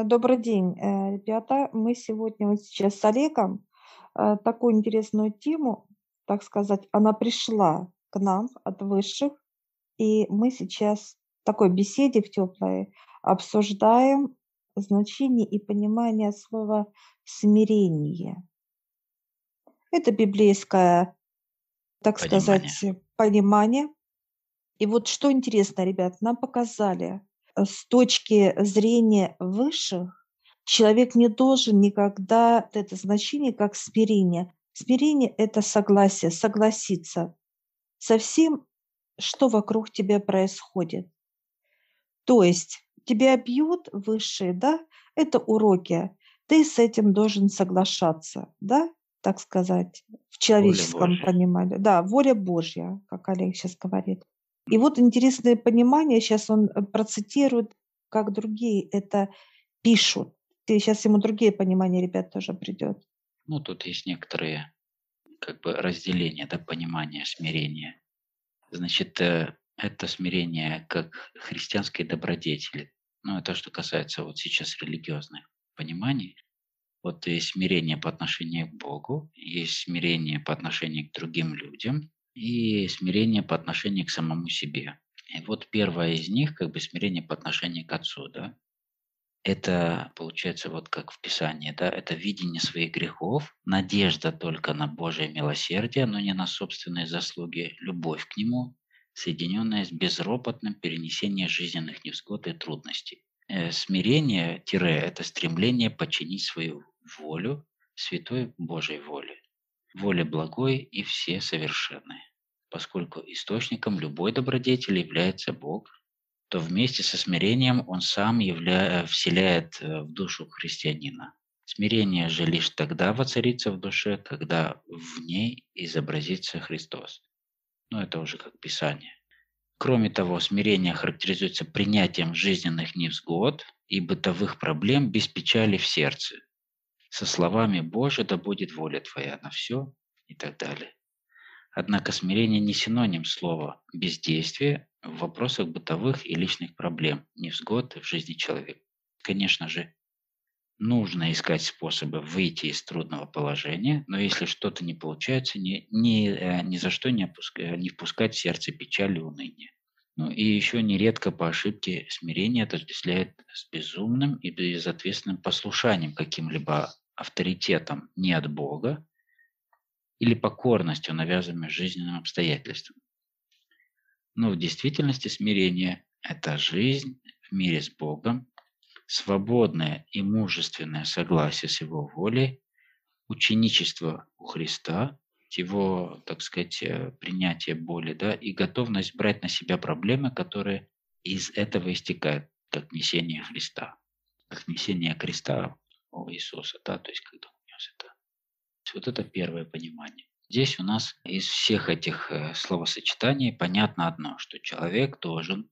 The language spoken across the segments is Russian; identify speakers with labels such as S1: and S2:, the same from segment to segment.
S1: Э, добрый день, э, ребята. Мы сегодня вот сейчас с Олегом э, такую интересную тему, так сказать, она пришла к нам от высших, и мы сейчас в такой беседе в теплой обсуждаем значение и понимание слова смирение. Это библейское, так
S2: Понимание.
S1: сказать, понимание. И вот что интересно, ребят, нам показали, с точки зрения высших, человек не должен никогда это значение как смирение. Смирение– это согласие, согласиться со всем, что вокруг тебя происходит. То есть тебя бьют высшие, да, это уроки. Ты с этим должен соглашаться, да, так сказать, в человеческом понимании. Да, воля Божья, как Олег сейчас говорит. И вот интересное понимание, сейчас он э, процитирует, как другие это пишут. Ты сейчас ему другие понимания, ребят, тоже придет.
S2: Ну, тут есть некоторые как бы разделения, да, понимания, смирения. Значит, э, это смирение как христианской добродетели. Ну, это что касается вот сейчас религиозных пониманий. Вот есть смирение по отношению к Богу, есть смирение по отношению к другим людям и смирение по отношению к самому себе. И вот первое из них, как бы смирение по отношению к Отцу, да, это получается вот как в Писании, да, это видение своих грехов, надежда только на Божье милосердие, но не на собственные заслуги, любовь к Нему, соединенная с безропотным перенесением жизненных невзгод и трудностей. Э, смирение, это стремление подчинить свою волю святой Божьей воле, воле благой и все совершенной. Поскольку источником любой добродетели является Бог, то вместе со смирением он сам явля... вселяет э, в душу христианина. Смирение же лишь тогда воцарится в душе, когда в ней изобразится Христос. Ну, это уже как Писание. Кроме того, смирение характеризуется принятием жизненных невзгод и бытовых проблем без печали в сердце, со словами «Боже, да будет воля Твоя на все» и так далее. Однако смирение не синоним слова «бездействие» в вопросах бытовых и личных проблем, невзгод в жизни человека. Конечно же, нужно искать способы выйти из трудного положения, но если что-то не получается, ни, ни, э, ни за что не, опускать, не впускать в сердце печаль и уныние. Ну и еще нередко по ошибке смирение отождествляет с безумным и безответственным послушанием каким-либо авторитетом не от Бога или покорностью навязанным жизненным обстоятельствам. Но в действительности смирение – это жизнь в мире с Богом, свободное и мужественное согласие с Его волей, ученичество у Христа, его, так сказать, э, принятие боли, да, и готовность брать на себя проблемы, которые из этого истекают, как несение Христа, как несение креста у Иисуса, да, то есть когда он нес это. Вот это первое понимание. Здесь у нас из всех этих э, словосочетаний понятно одно, что человек должен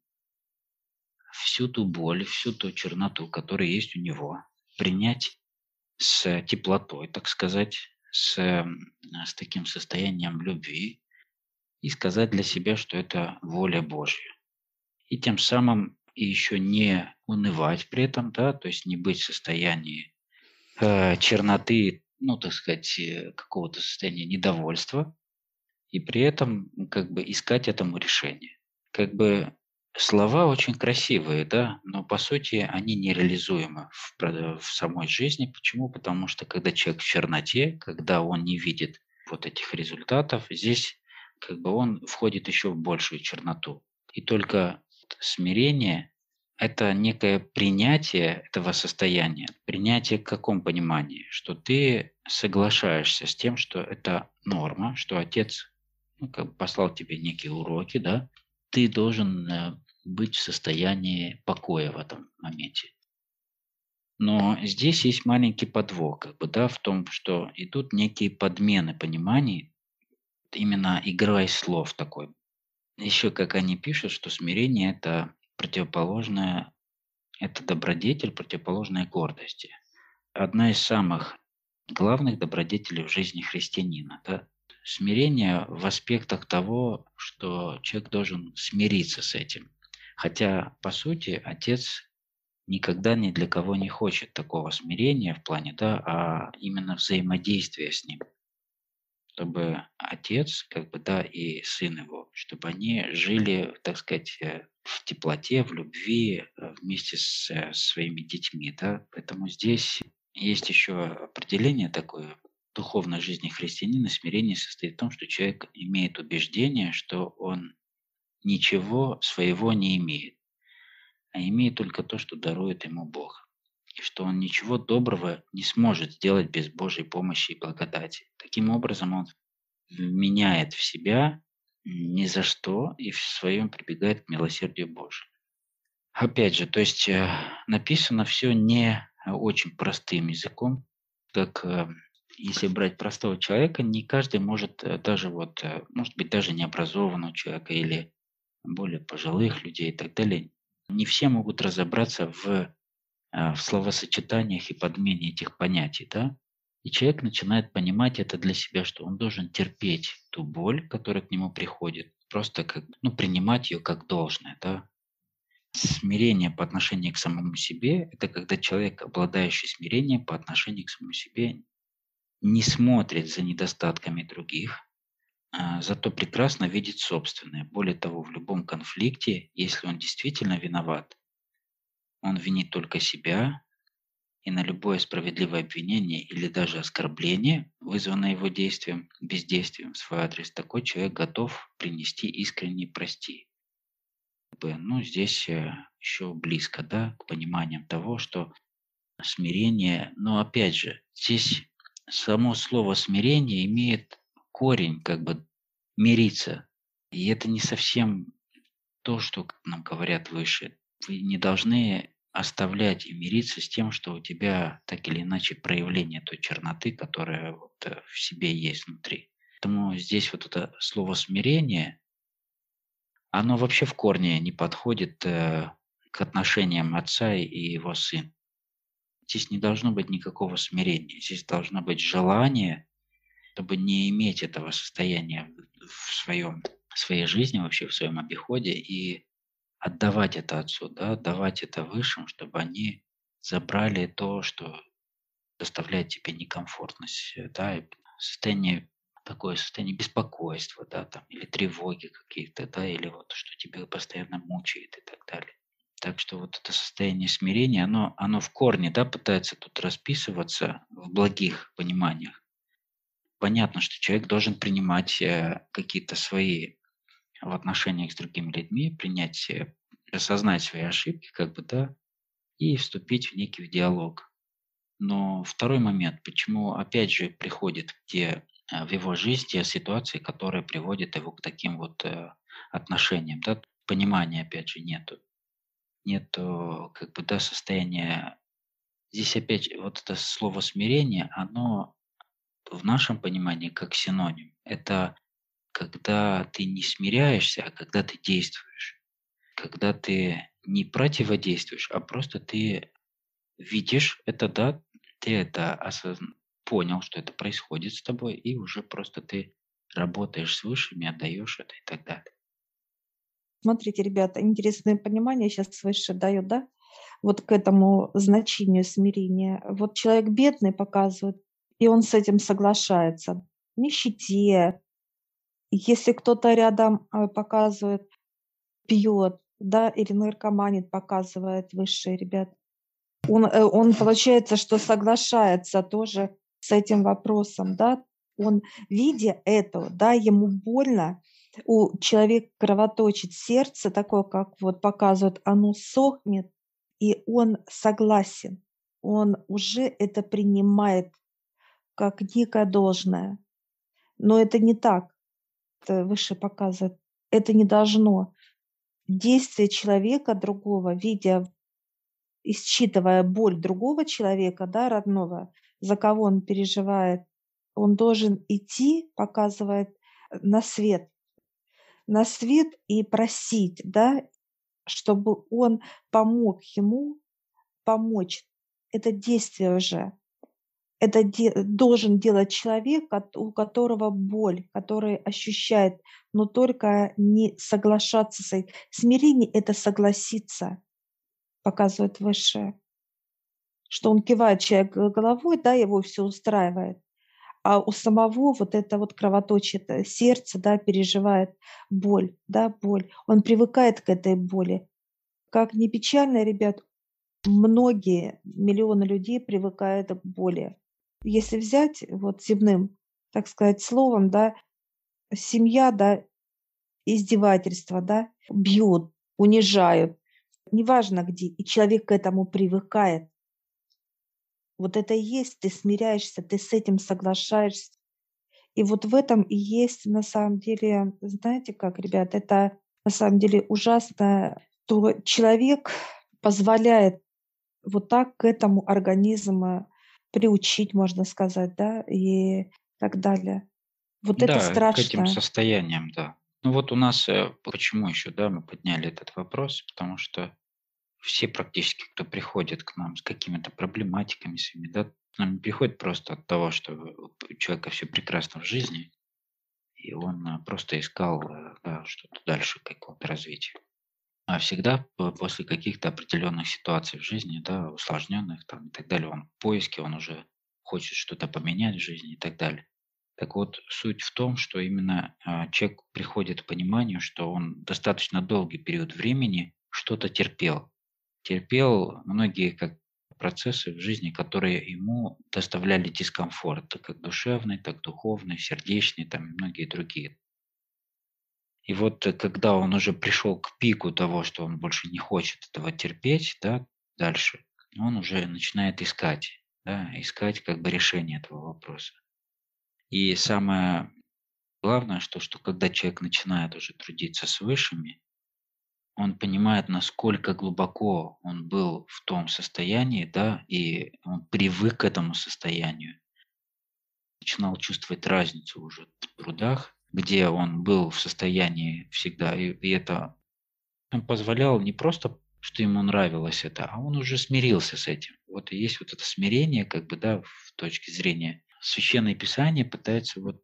S2: всю ту боль, всю ту черноту, которая есть у него, принять с теплотой, так сказать, с, с таким состоянием любви и сказать для себя, что это воля Божья. И тем самым и еще не унывать при этом, да, то есть не быть в состоянии э, черноты ну, так сказать, э, какого-то состояния недовольства, и при этом как бы искать этому решение. Как бы слова очень красивые, да, но по сути они нереализуемы в, в самой жизни. Почему? Потому что когда человек в черноте, когда он не видит вот этих результатов, здесь как бы он входит еще в большую черноту. И только смирение это некое принятие этого состояния. Принятие в каком понимании? Что ты соглашаешься с тем, что это норма, что отец ну, как бы послал тебе некие уроки, да, ты должен э, быть в состоянии покоя в этом моменте. Но здесь есть маленький подвох, как бы, да, в том, что идут некие подмены пониманий, именно игра из слов такой. Еще как они пишут, что смирение – это противоположная – это добродетель, противоположная гордости. Одна из самых главных добродетелей в жизни христианина. Да? Смирение в аспектах того, что человек должен смириться с этим. Хотя, по сути, отец никогда ни для кого не хочет такого смирения в плане, да, а именно взаимодействия с ним. Чтобы отец, как бы, да, и сын его, чтобы они жили, так сказать, э, в теплоте, в любви э, вместе с э, своими детьми, да. Поэтому здесь есть еще определение такое духовной жизни христианина. Смирение состоит в том, что человек имеет убеждение, что он ничего своего не имеет а имеет только то, что дарует ему Бог, и что он ничего доброго не сможет сделать без Божьей помощи и благодати. Таким образом, он меняет в себя ни за что и в своем прибегает к милосердию Божию. Опять же, то есть э, написано все не очень простым языком, как э, если брать простого человека, не каждый может э, даже вот, может быть, даже необразованного человека или более пожилых людей и так далее, не все могут разобраться в, в словосочетаниях и подмене этих понятий, да? И человек начинает понимать это для себя, что он должен терпеть ту боль, которая к нему приходит, просто как, ну, принимать ее как должное, да? Смирение по отношению к самому себе – это когда человек, обладающий смирением по отношению к самому себе, не смотрит за недостатками других, а, зато прекрасно видит собственное. Более того, в любом конфликте, если он действительно виноват, он винит только себя, и на любое справедливое обвинение или даже оскорбление, вызванное его действием, бездействием в свой адрес, такой человек готов принести искренне прости. Ну, здесь э, еще близко, да, к пониманиям того, что смирение, но опять же, здесь само слово смирение имеет корень, как бы мириться. И это не совсем то, что нам говорят выше. Вы не должны оставлять и мириться с тем, что у тебя так или иначе проявление той черноты, которая вот э, в себе есть внутри. Поэтому здесь вот это слово смирение, оно вообще в корне не подходит э, к отношениям отца и его сына. Здесь не должно быть никакого смирения. Здесь должно быть желание чтобы не иметь этого состояния в своем, в своей жизни, вообще в своем обиходе и отдавать это отцу, да, отдавать это высшим, чтобы они забрали то, что доставляет тебе некомфортность, э, да, состояние такое состояние беспокойства, да, там, или тревоги какие-то, да, или вот что тебя постоянно мучает и так далее. Так что вот это состояние смирения, оно, оно в корне, да, пытается тут расписываться в благих пониманиях понятно, что человек должен принимать э, какие-то свои в отношениях с другими людьми, принять, э, осознать свои ошибки, как бы, да, и вступить в некий диалог. Но второй момент, почему, опять же, приходит те, э, в его жизнь те ситуации, которые приводят его к таким вот отношениям, да, понимания, опять же, нету. Нету, как бы, да, состояния Здесь опять вот это слово смирение, оно в нашем понимании как синоним. Это когда ты не смиряешься, а когда ты действуешь. Когда ты не противодействуешь, а просто ты видишь это, да, ты это осозн... понял, что это происходит с тобой, и уже просто ты работаешь с высшими, отдаешь это и так далее.
S1: Смотрите, ребята, интересное понимание сейчас выше дает, да? Вот к этому значению смирения. Вот человек бедный показывает и он с этим соглашается. Нищете. Если кто-то рядом э, показывает, пьет, да, или наркоманит, показывает высшие ребят, он, э, он получается, что соглашается тоже с этим вопросом, да, он, видя это, да, ему больно, у человека кровоточит сердце, такое, как вот показывают, оно сохнет, и он согласен, он уже это принимает как некое должное. Но это не так. Это выше показывает. Это не должно. Действие человека другого, видя, исчитывая боль другого человека, да, родного, за кого он переживает, он должен идти, показывает, на свет. На свет и просить, да, чтобы он помог ему помочь. Это действие уже это де- должен делать человек, у которого боль, который ощущает, но только не соглашаться с этим. Смирение – это согласиться, показывает высшее. Что он кивает человек головой, да, его все устраивает. А у самого вот это вот кровоточит э, сердце, да, переживает боль, да, боль. Он привыкает к этой боли. Как ни печально, ребят, многие миллионы людей привыкают к боли. Если взять вот земным, так сказать, словом, да, семья, да, издевательство, да, бьют, унижают, неважно где, и человек к этому привыкает. Вот это и есть, ты смиряешься, ты с этим соглашаешься. И вот в этом и есть на самом деле, знаете как, ребят, это на самом деле ужасно, то человек позволяет вот так к этому организму приучить, можно сказать, да, и так далее. Вот это
S2: Да, к этим
S1: страшно.
S2: состояниям, да. Ну вот у нас, э, почему еще, да, мы подняли этот вопрос, потому что все практически, кто приходит к нам с какими-то проблематиками своими, да, к нам не приходит просто от того, что у человека все прекрасно в жизни, и он э, просто искал э, да, что-то дальше, какого-то развития. А всегда по- после каких-то определенных ситуаций в жизни, да, усложненных там и так далее, он в поиске, он уже хочет что-то поменять в жизни и так далее. Так вот, суть в том, что именно а, человек приходит к пониманию, что он достаточно долгий период времени что-то терпел. Терпел многие как процессы в жизни, которые ему доставляли дискомфорт, как душевный, так духовный, сердечный, там и многие другие. И вот э, когда он уже пришел к пику того, что он больше не хочет этого терпеть, да, дальше, он уже начинает искать, да, искать как бы решение этого вопроса. И самое главное, что, что когда человек начинает уже трудиться с высшими, он понимает, насколько глубоко он был в том состоянии, да, и он привык к этому состоянию. Начинал чувствовать разницу уже в трудах, где он был в состоянии всегда, и, и это он позволял не просто, что ему нравилось это, а он уже смирился с этим. Вот и есть вот это смирение, как бы, да, в точке зрения. Священное Писание пытается вот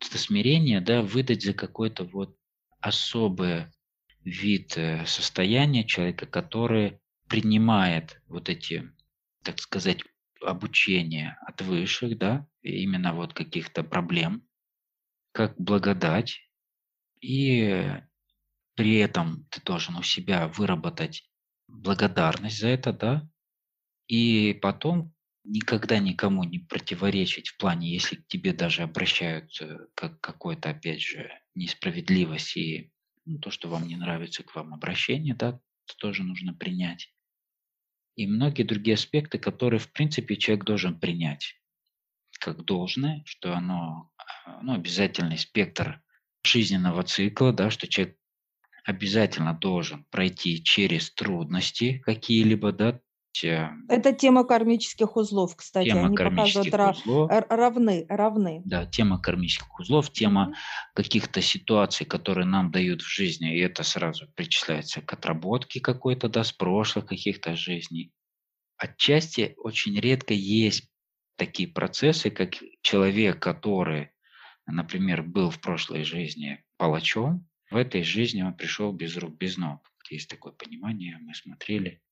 S2: это смирение, да, выдать за какой-то вот особый вид э, состояния человека, который принимает вот эти, так сказать, обучения от высших, да, именно вот каких-то проблем, как благодать, и при этом ты должен у себя выработать благодарность за это, да, и потом никогда никому не противоречить в плане, если к тебе даже обращаются как какой-то, опять же, несправедливость и ну, то, что вам не нравится к вам обращение, да, это тоже нужно принять. И многие другие аспекты, которые, в принципе, человек должен принять как должное, что оно ну, обязательный спектр жизненного цикла, да, что человек обязательно должен пройти через трудности какие-либо, да,
S1: Это тема кармических узлов, кстати.
S2: тема
S1: Они показывают
S2: кармических
S1: ра-
S2: узлов,
S1: равны, равны.
S2: да, тема кармических узлов, тема
S1: Мгм.
S2: каких-то ситуаций, которые нам дают в жизни, и это сразу причисляется к отработке какой-то, да, с прошлых каких-то жизней. Отчасти очень редко есть такие процессы, как человек, который, например, был в прошлой жизни палачом, в этой жизни он пришел без рук, без ног. Есть такое понимание, мы смотрели.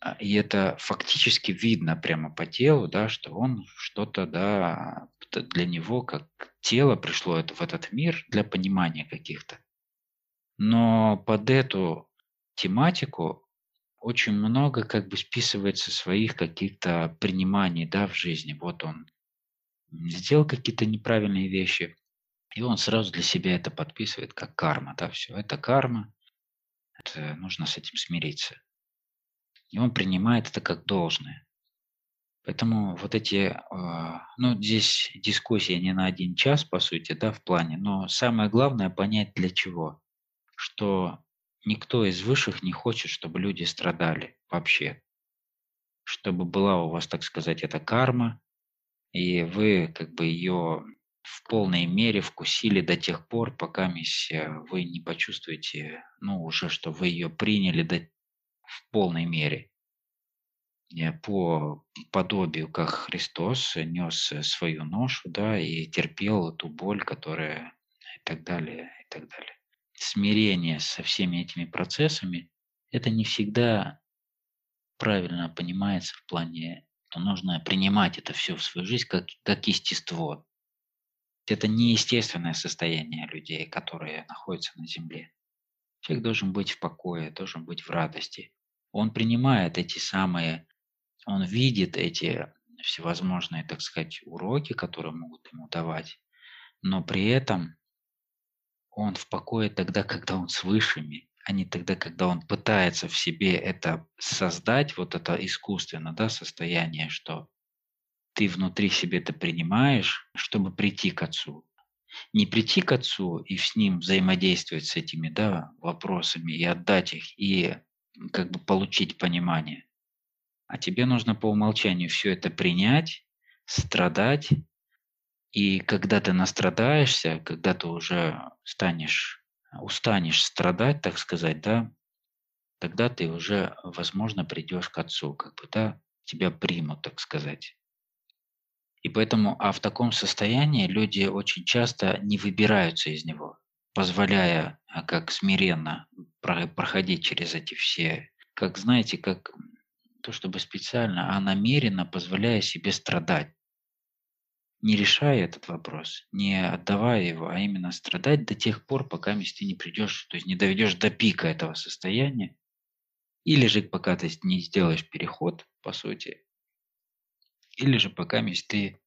S2: А, И это фактически видно прямо по телу, да, что он что-то, да, для него как тело пришло в этот мир для понимания каких-то. Но под эту тематику очень много как бы списывается своих каких-то приниманий, да, в жизни. Вот он сделал какие-то неправильные вещи, и он сразу для себя это подписывает как карма, да, все, это карма, это нужно с этим смириться. И он принимает это как должное. Поэтому вот эти, а, ну, здесь дискуссия не на один час, по сути, да, в плане, но самое главное понять для чего. Что никто из высших не хочет, чтобы люди страдали вообще. Чтобы была у вас, так сказать, эта карма, и вы как бы ее в полной мере вкусили до тех пор, пока вы не почувствуете, ну, уже, что вы ее приняли до, в полной мере. По подобию, как Христос нес свою ношу, да, и терпел ту боль, которая и так далее, и так далее. Смирение со всеми этими процессами– это не всегда правильно понимается в плане, то нужно принимать это все в свою жизнь как, как естество. Это не естественное состояние людей, которые находятся на Земле. Человек должен быть в покое, должен быть в радости. Он принимает эти самые, он видит эти всевозможные, так сказать, уроки, которые могут ему давать, но при этом он в покое тогда, когда он с высшими, а не тогда, когда он пытается в себе это создать, вот это искусственно, да, состояние, что ты внутри себе это принимаешь, чтобы прийти к Отцу. Не прийти к Отцу и с Ним взаимодействовать с этими да, вопросами и отдать их, и как бы получить понимание. А тебе нужно по умолчанию все это принять, страдать, и когда ты настрадаешься, когда ты уже станешь, устанешь страдать, так сказать, да, тогда ты уже, возможно, придешь к Отцу, как бы, да, тебя примут, так сказать. И поэтому, а в таком состоянии люди очень часто не выбираются из него, позволяя а, как смиренно проходить через эти все, как знаете, как то чтобы специально, а намеренно позволяя себе страдать не решая этот вопрос, не отдавая его, а именно страдать до тех пор, пока ты не придешь, то есть не доведешь до пика этого состояния, или же пока ты не сделаешь переход, по сути, или же пока ты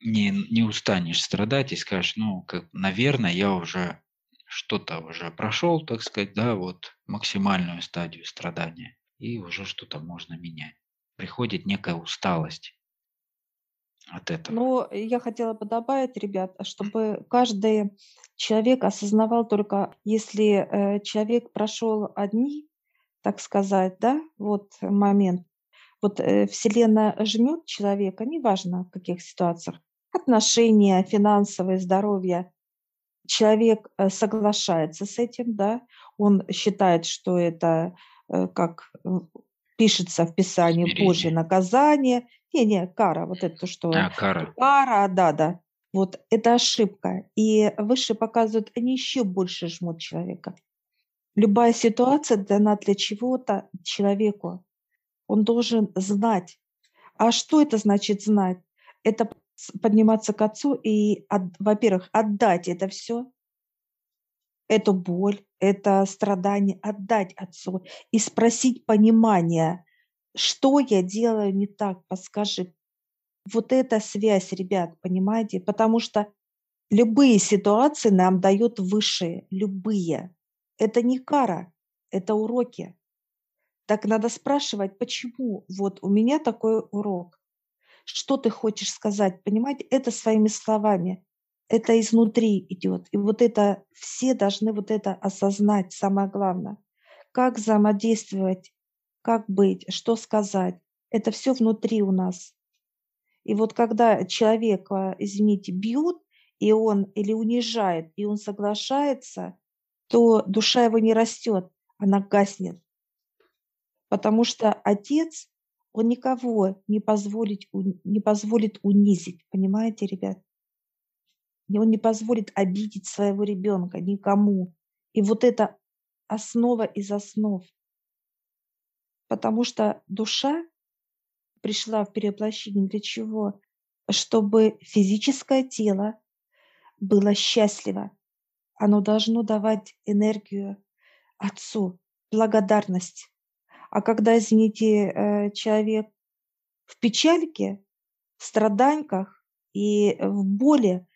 S2: не, не устанешь страдать и скажешь, ну, как, наверное, я уже что-то уже прошел, так сказать, да, вот максимальную стадию страдания, и уже что-то можно менять. Приходит некая усталость от этого.
S1: Но я хотела бы добавить, ребят, чтобы каждый человек осознавал только, если э, человек прошел одни, так сказать, да, вот момент, вот э, Вселенная жмет человека, неважно в каких ситуациях, отношения, финансовое здоровье, человек э, соглашается с этим, да, он считает, что это как пишется в Писании. Божье наказание, не-не, кара, вот это что...
S2: А, кара.
S1: Кара, да-да. Вот это ошибка. И выше показывают, они еще больше жмут человека. Любая ситуация дана для чего-то человеку. Он должен знать. А что это значит знать? Это подниматься к отцу и, во-первых, отдать это все, эту боль, это страдание, отдать отцу и спросить понимания, что я делаю не так, подскажи. Вот эта связь, ребят, понимаете? Потому что любые ситуации нам дают высшие, любые. Это не кара, это уроки. Так надо спрашивать, почему вот у меня такой урок. Что ты хочешь сказать? Понимаете, это своими словами. Это изнутри идет. И вот это все должны вот это осознать, самое главное. Как взаимодействовать как быть, что сказать. Это все внутри у нас. И вот когда человека, извините, бьют, и он или унижает, и он соглашается, то душа его не растет, она гаснет. Потому что отец, он никого не, позволит, не позволит унизить. Понимаете, ребят? Он не позволит обидеть своего ребенка никому. И вот это основа из основ потому что душа пришла в перевоплощение для чего? Чтобы физическое тело было счастливо. Оно должно давать энергию Отцу, благодарность. А когда, извините, э, человек в печальке, в страданьках и в боли,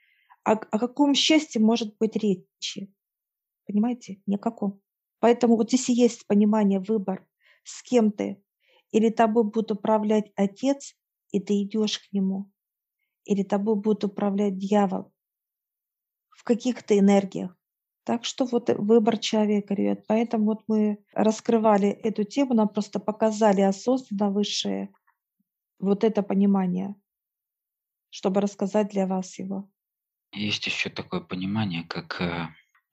S1: о, о каком счастье может быть речи? Понимаете? Никаком. Поэтому вот здесь и есть понимание, выбор с кем ты. Или тобой будет управлять отец, и ты идешь к нему. Или тобой будет управлять дьявол в каких-то энергиях. Так что вот выбор человека, ребят. Поэтому вот мы раскрывали эту тему, нам просто показали осознанно высшее вот это понимание, чтобы рассказать для вас его.
S2: Есть еще такое понимание, как э,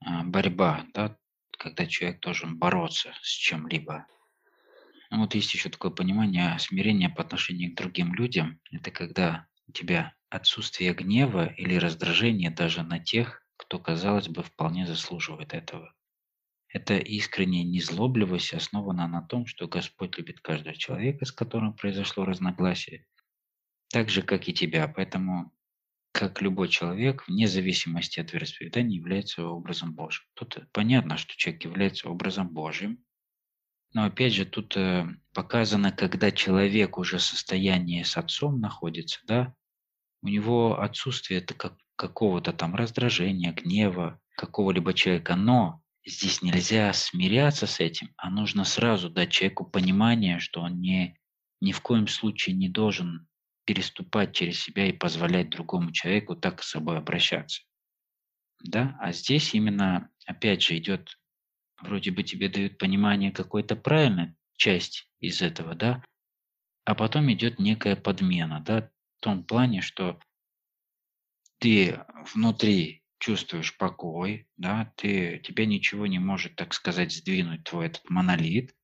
S2: а, борьба, да, когда человек должен бороться с чем-либо. Ну, вот есть еще такое понимание смирения по отношению к другим людям. Это когда у тебя отсутствие гнева или раздражения даже на тех, кто, казалось бы, вполне заслуживает этого. Эта искренняя незлобливость основана на том, что Господь любит каждого человека, с которым произошло разногласие, так же, как и тебя. Поэтому, как любой человек, вне зависимости от вероисповедания, является образом Божьим. Тут понятно, что человек является образом Божьим, но опять же тут э, показано, когда человек уже в состоянии с отцом находится, да, у него отсутствие это как, какого-то там раздражения, гнева какого-либо человека, но здесь нельзя смиряться с этим, а нужно сразу дать человеку понимание, что он не, ни в коем случае не должен переступать через себя и позволять другому человеку так с собой обращаться. Да? А здесь именно, опять же, идет, вроде бы тебе дают понимание какой-то правильной части из этого, да, а потом идет некая подмена, да, в том плане, что ты внутри чувствуешь покой, да, ты, тебя ничего не может, так сказать, сдвинуть твой этот монолит,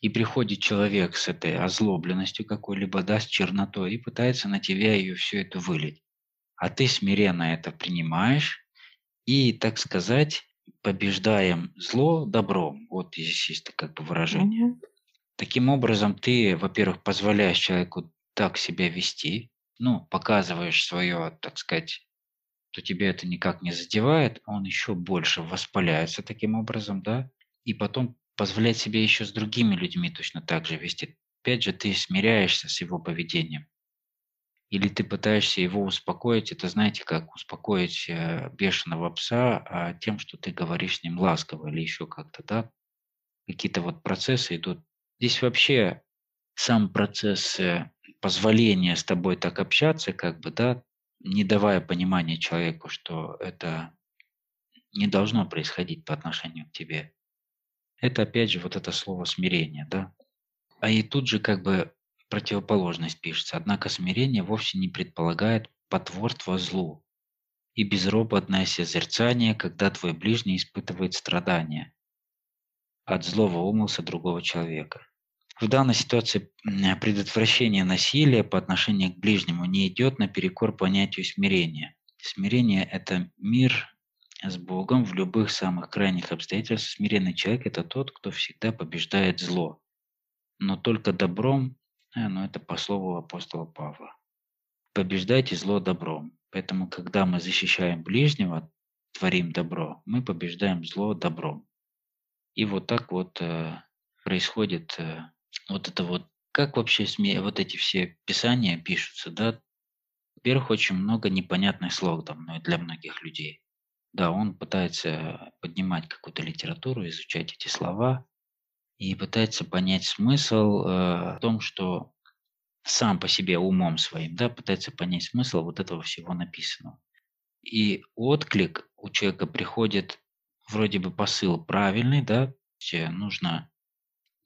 S2: и приходит человек с этой озлобленностью какой-либо, да, с чернотой, и пытается на тебя ее все это вылить. А ты смиренно это принимаешь и, так сказать, побеждаем зло добром. Вот здесь есть как бы выражение. Mm-hmm. Таким образом, ты, во-первых, позволяешь человеку так себя вести, ну, показываешь свое, так сказать, то тебя это никак не задевает, он еще больше воспаляется таким образом, да, и потом позволять себе еще с другими людьми точно так же вести. Опять же, ты смиряешься с его поведением. Или ты пытаешься его успокоить, это знаете, как успокоить э, бешеного пса а тем, что ты говоришь с ним ласково или еще как-то, да? Какие-то вот процессы идут. Здесь вообще сам процесс э, позволения с тобой так общаться, как бы, да, не давая понимания человеку, что это не должно происходить по отношению к тебе. Это опять же вот это слово смирение, да? А и тут же как бы противоположность пишется. Однако смирение вовсе не предполагает потворство злу и безропотное созерцание, когда твой ближний испытывает страдания от злого умысла другого человека. В данной ситуации предотвращение насилия по отношению к ближнему не идет наперекор понятию смирения. Смирение – это мир с Богом в любых самых крайних обстоятельствах. Смиренный человек – это тот, кто всегда побеждает зло. Но только добром, э, ну это по слову апостола Павла. Побеждайте зло добром. Поэтому, когда мы защищаем ближнего, творим добро, мы побеждаем зло добром. И вот так вот э, происходит э, вот это вот, как вообще СМИ, вот эти все писания пишутся, да? Во-первых, очень много непонятных слов там, ну, для многих людей. Да, он пытается поднимать какую-то литературу, изучать эти слова и пытается понять смысл э, в том, что сам по себе умом своим, да, пытается понять смысл вот этого всего написанного. И отклик у человека приходит, вроде бы посыл правильный, да, нужно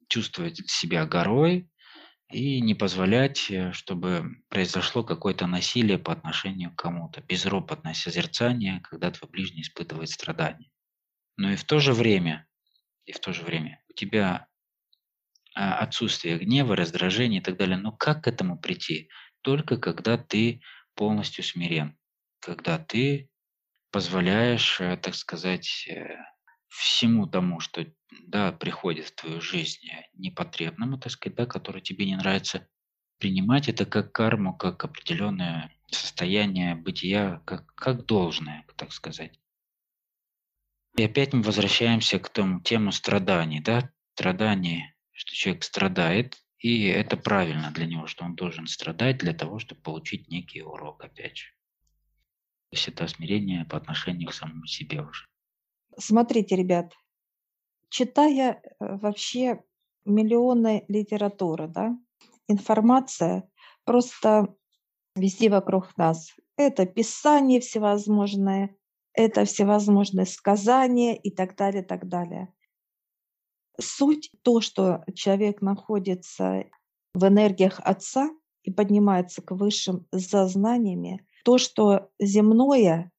S2: чувствовать себя горой и не позволять, э, чтобы произошло какое-то насилие по отношению к кому-то, безропотное созерцание, когда твой ближний испытывает страдания. Но и в то же время, и в то же время у тебя а, отсутствие гнева, раздражения и так далее. Но как к этому прийти? Только когда ты полностью смирен, когда ты позволяешь, э, так сказать, э, всему тому, что да, приходит в твою жизнь э, непотребному, так сказать, да, который тебе не нравится, принимать это как карму, как определенное состояние бытия, как, как должное, так сказать. И опять мы возвращаемся к тому тему страданий, да, страданий, что человек страдает, и это правильно для него, что он должен страдать для того, чтобы получить некий урок, опять же. То есть это смирение по отношению к самому себе уже.
S1: Смотрите, ребят, читая э, вообще миллионы литературы, да, информация просто везде вокруг нас. Это писание всевозможное, это всевозможные сказания и так далее, так далее. Суть то, что человек находится в энергиях Отца и поднимается к высшим зазнаниями, то, что земное,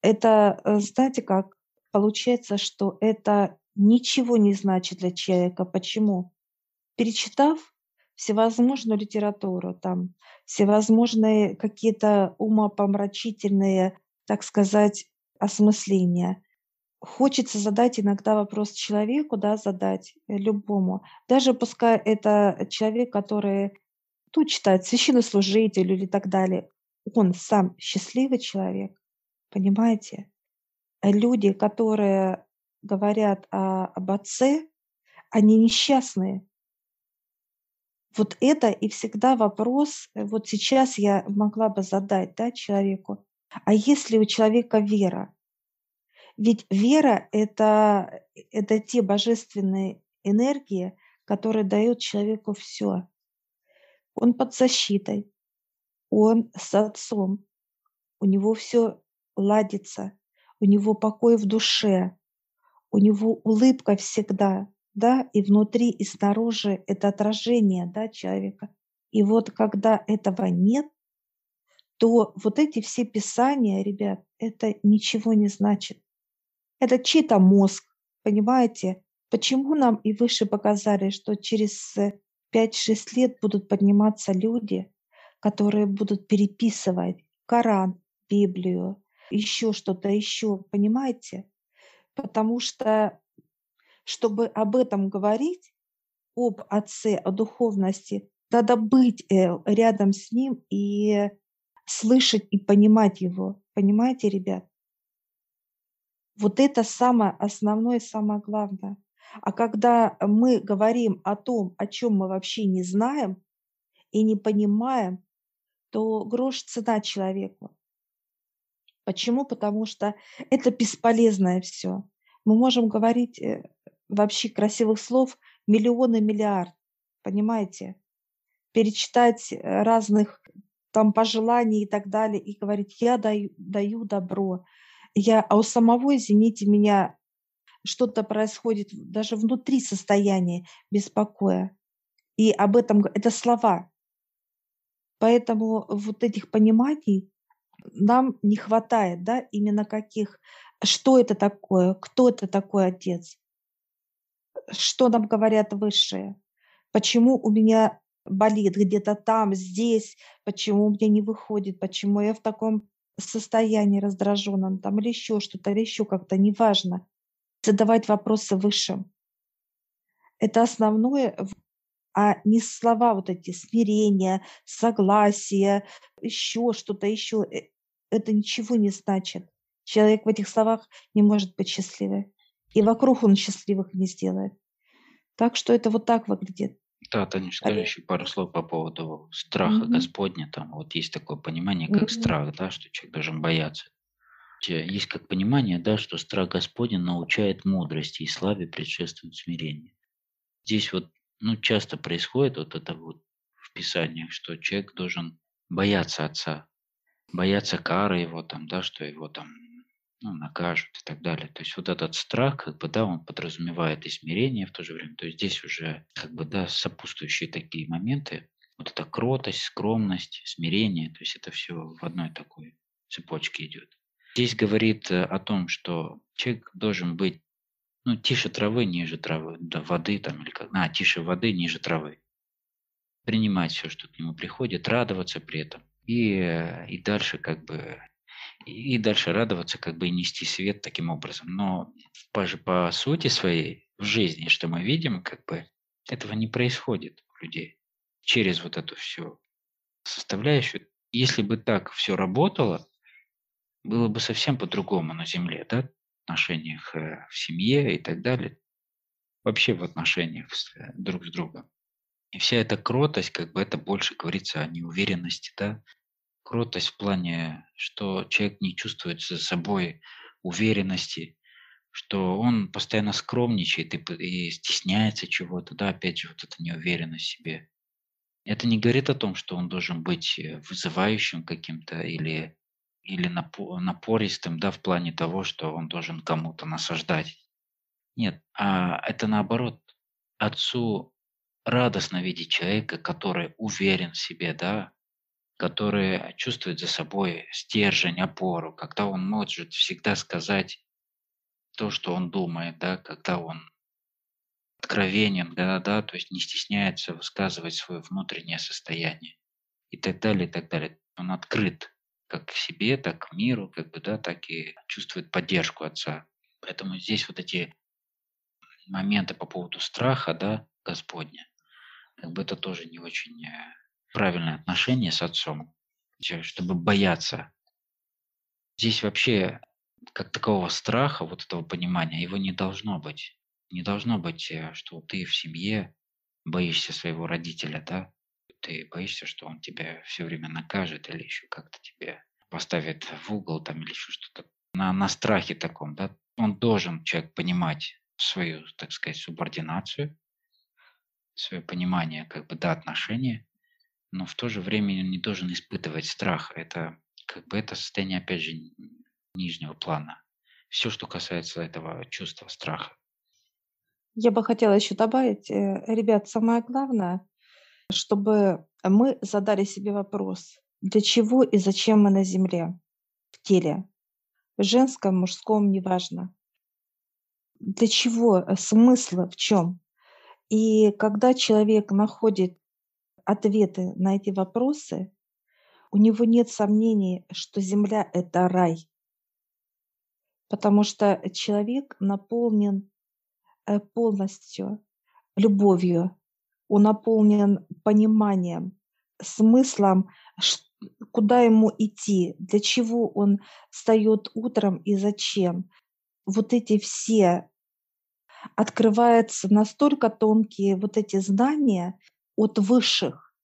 S1: это, э, знаете как, Получается, что это ничего не значит для человека. Почему? Перечитав всевозможную литературу, там, всевозможные какие-то умопомрачительные, так сказать, осмысления, хочется задать иногда вопрос человеку, да, задать э, любому. Даже пускай это человек, который тут читает священнослужитель или так далее. Он сам счастливый человек, понимаете? Э, люди, которые говорят о, об отце, они несчастные. Вот это и всегда вопрос, э, вот сейчас я могла бы задать да, человеку, а если у человека вера? Ведь вера это, это те божественные энергии, которые дают человеку все. Он под защитой, он с отцом, у него все ладится, у него покой в душе, у него улыбка всегда, да, и внутри, и снаружи это отражение, да, человека. И вот когда этого нет, то вот эти все писания, ребят, это ничего не значит. Это чей-то мозг, понимаете? Почему нам и выше показали, что через 5-6 лет будут подниматься люди, которые будут переписывать Коран, Библию, еще что-то еще, понимаете? Потому что, чтобы об этом говорить, об отце, о духовности, надо быть э, рядом с ним и слышать и понимать его. Понимаете, ребят? Вот это самое основное, самое главное. А когда мы говорим о том, о чем мы вообще не знаем и не понимаем, то грош цена человеку. Почему? Потому что это бесполезное все. Мы можем говорить э, вообще красивых слов миллионы, миллиард, понимаете? Перечитать э, разных там пожеланий и так далее и говорить, я даю, даю добро, я, а у самого, извините меня, что-то происходит даже внутри состояния беспокоя. И об этом это слова. Поэтому вот этих пониманий нам не хватает, да, именно каких, что это такое, кто это такой отец, что нам говорят высшие, почему у меня болит где-то там, здесь, почему у меня не выходит, почему я в таком состоянии раздраженном там или еще что-то, или еще как-то, неважно. Задавать вопросы высшим. Это основное, а не слова вот эти смирения, согласия, еще что-то еще. Э, это ничего не значит. Человек в этих словах не может быть счастливым. И вокруг он счастливых не сделает. Так что это вот так выглядит.
S2: Да, Таня, скажи еще пару слов по поводу страха
S1: Мгм.
S2: Господня. Там вот есть такое понимание, как
S1: Мгм.
S2: страх, да, что человек должен бояться. Есть как понимание, да, что страх Господень научает мудрости и славе предшествует смирение. Здесь вот, ну, часто происходит вот это вот в Писаниях, что человек должен бояться Отца, бояться кары его там, да, что его там ну, накажут и так далее. То есть вот этот страх, как бы, да, он подразумевает и смирение в то же время. То есть здесь уже, как бы, да, сопутствующие такие моменты. Вот эта кротость, скромность, смирение, то есть это все в одной такой цепочке идет. Здесь говорит э, о том, что человек должен быть, ну, тише травы, ниже травы, да, воды там или как, а, тише воды, ниже травы. Принимать все, что к нему приходит, радоваться при этом. И, э, и дальше как бы и дальше радоваться, как бы и нести свет таким образом. Но по, по сути своей в жизни, что мы видим, как бы этого не происходит у людей через вот эту всю составляющую. Если бы так все работало, было бы совсем по-другому на Земле, да, в отношениях э, в семье и так далее, вообще в отношениях с, э, друг с другом. И вся эта кротость, как бы это больше говорится о неуверенности, да, кротость в плане, что человек не чувствует за собой уверенности, что он постоянно скромничает и, и стесняется чего-то, да, опять же, вот эта неуверенность в себе. Это не говорит о том, что он должен быть э, вызывающим каким-то или, или напо- напористым, да, в плане того, что он должен кому-то насаждать. Нет, а это наоборот. Отцу радостно видеть человека, который уверен в себе, да, который чувствует за собой стержень, опору, когда он может всегда сказать то, что он думает, да, когда он откровенен, да, да, то есть не стесняется высказывать свое внутреннее состояние и так далее, и так далее. Он открыт как к себе, так к миру, как бы, да, так и чувствует поддержку отца. Поэтому здесь вот эти моменты по поводу страха, да, Господня, как бы это тоже не очень правильное отношение с отцом, чтобы бояться. Здесь вообще как такового страха, вот этого понимания, его не должно быть. Не должно быть, э, что ты в семье боишься своего родителя, да, ты боишься, что он тебя все время накажет или еще как-то тебе поставит в угол там или еще что-то. На, на страхе таком, да, он должен, человек, понимать свою, так сказать, субординацию, свое понимание, как бы, да, отношения, но в то же время он не должен испытывать страх. Это, как бы, это состояние, опять же, нижнего плана. Все, что касается этого чувства страха.
S1: Я бы хотела еще добавить, э, ребят, самое главное, чтобы мы задали себе вопрос, для чего и зачем мы на Земле, в теле, в женском, мужском, неважно. Для чего, э, смысл в чем? И когда человек находит ответы на эти вопросы, у него нет сомнений, что Земля — это рай. Потому что человек наполнен Э, полностью любовью, он наполнен пониманием, смыслом, куда ему идти, для чего он встает утром и зачем. Вот эти все открываются настолько тонкие вот эти знания от высших.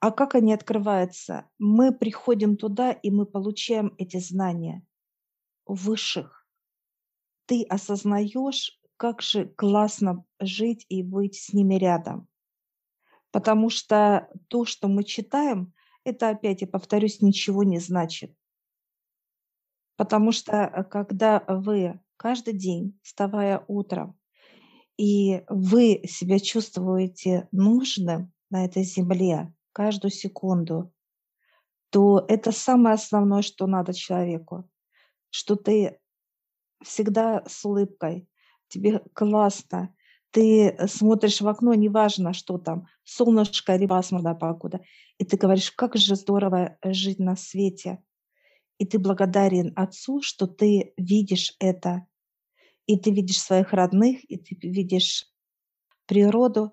S1: А как они открываются? Мы приходим туда, и мы получаем эти знания высших. Ты осознаешь как же классно жить и быть с ними рядом. Потому что то, что мы читаем, это опять, я повторюсь, ничего не значит. Потому что э, когда вы каждый день, вставая утром, и вы себя чувствуете нужным на этой земле каждую секунду, то это самое основное, что надо человеку, что ты всегда с улыбкой, тебе классно, ты э, смотришь в окно, неважно, что там, солнышко или пасмурная погода, и ты говоришь, как же здорово жить на свете. И ты благодарен Отцу, что ты видишь это, и ты видишь своих родных, и ты видишь природу,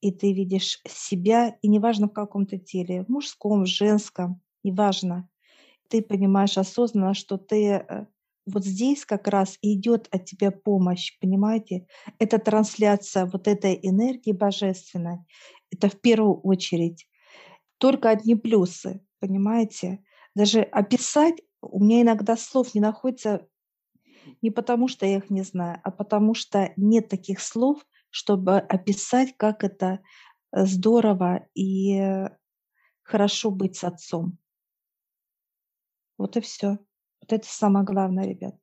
S1: и ты видишь себя, и неважно в каком то теле, в мужском, в женском, неважно, ты понимаешь осознанно, что ты э, вот здесь как раз идет от тебя помощь, понимаете? Это трансляция вот этой энергии божественной. Это в первую очередь. Только одни плюсы, понимаете? Даже описать у меня иногда слов не находится не потому, что я их не знаю, а потому что нет таких слов, чтобы описать, как это э, здорово и хорошо быть с отцом. Вот и все. Вот это самое главное, ребят.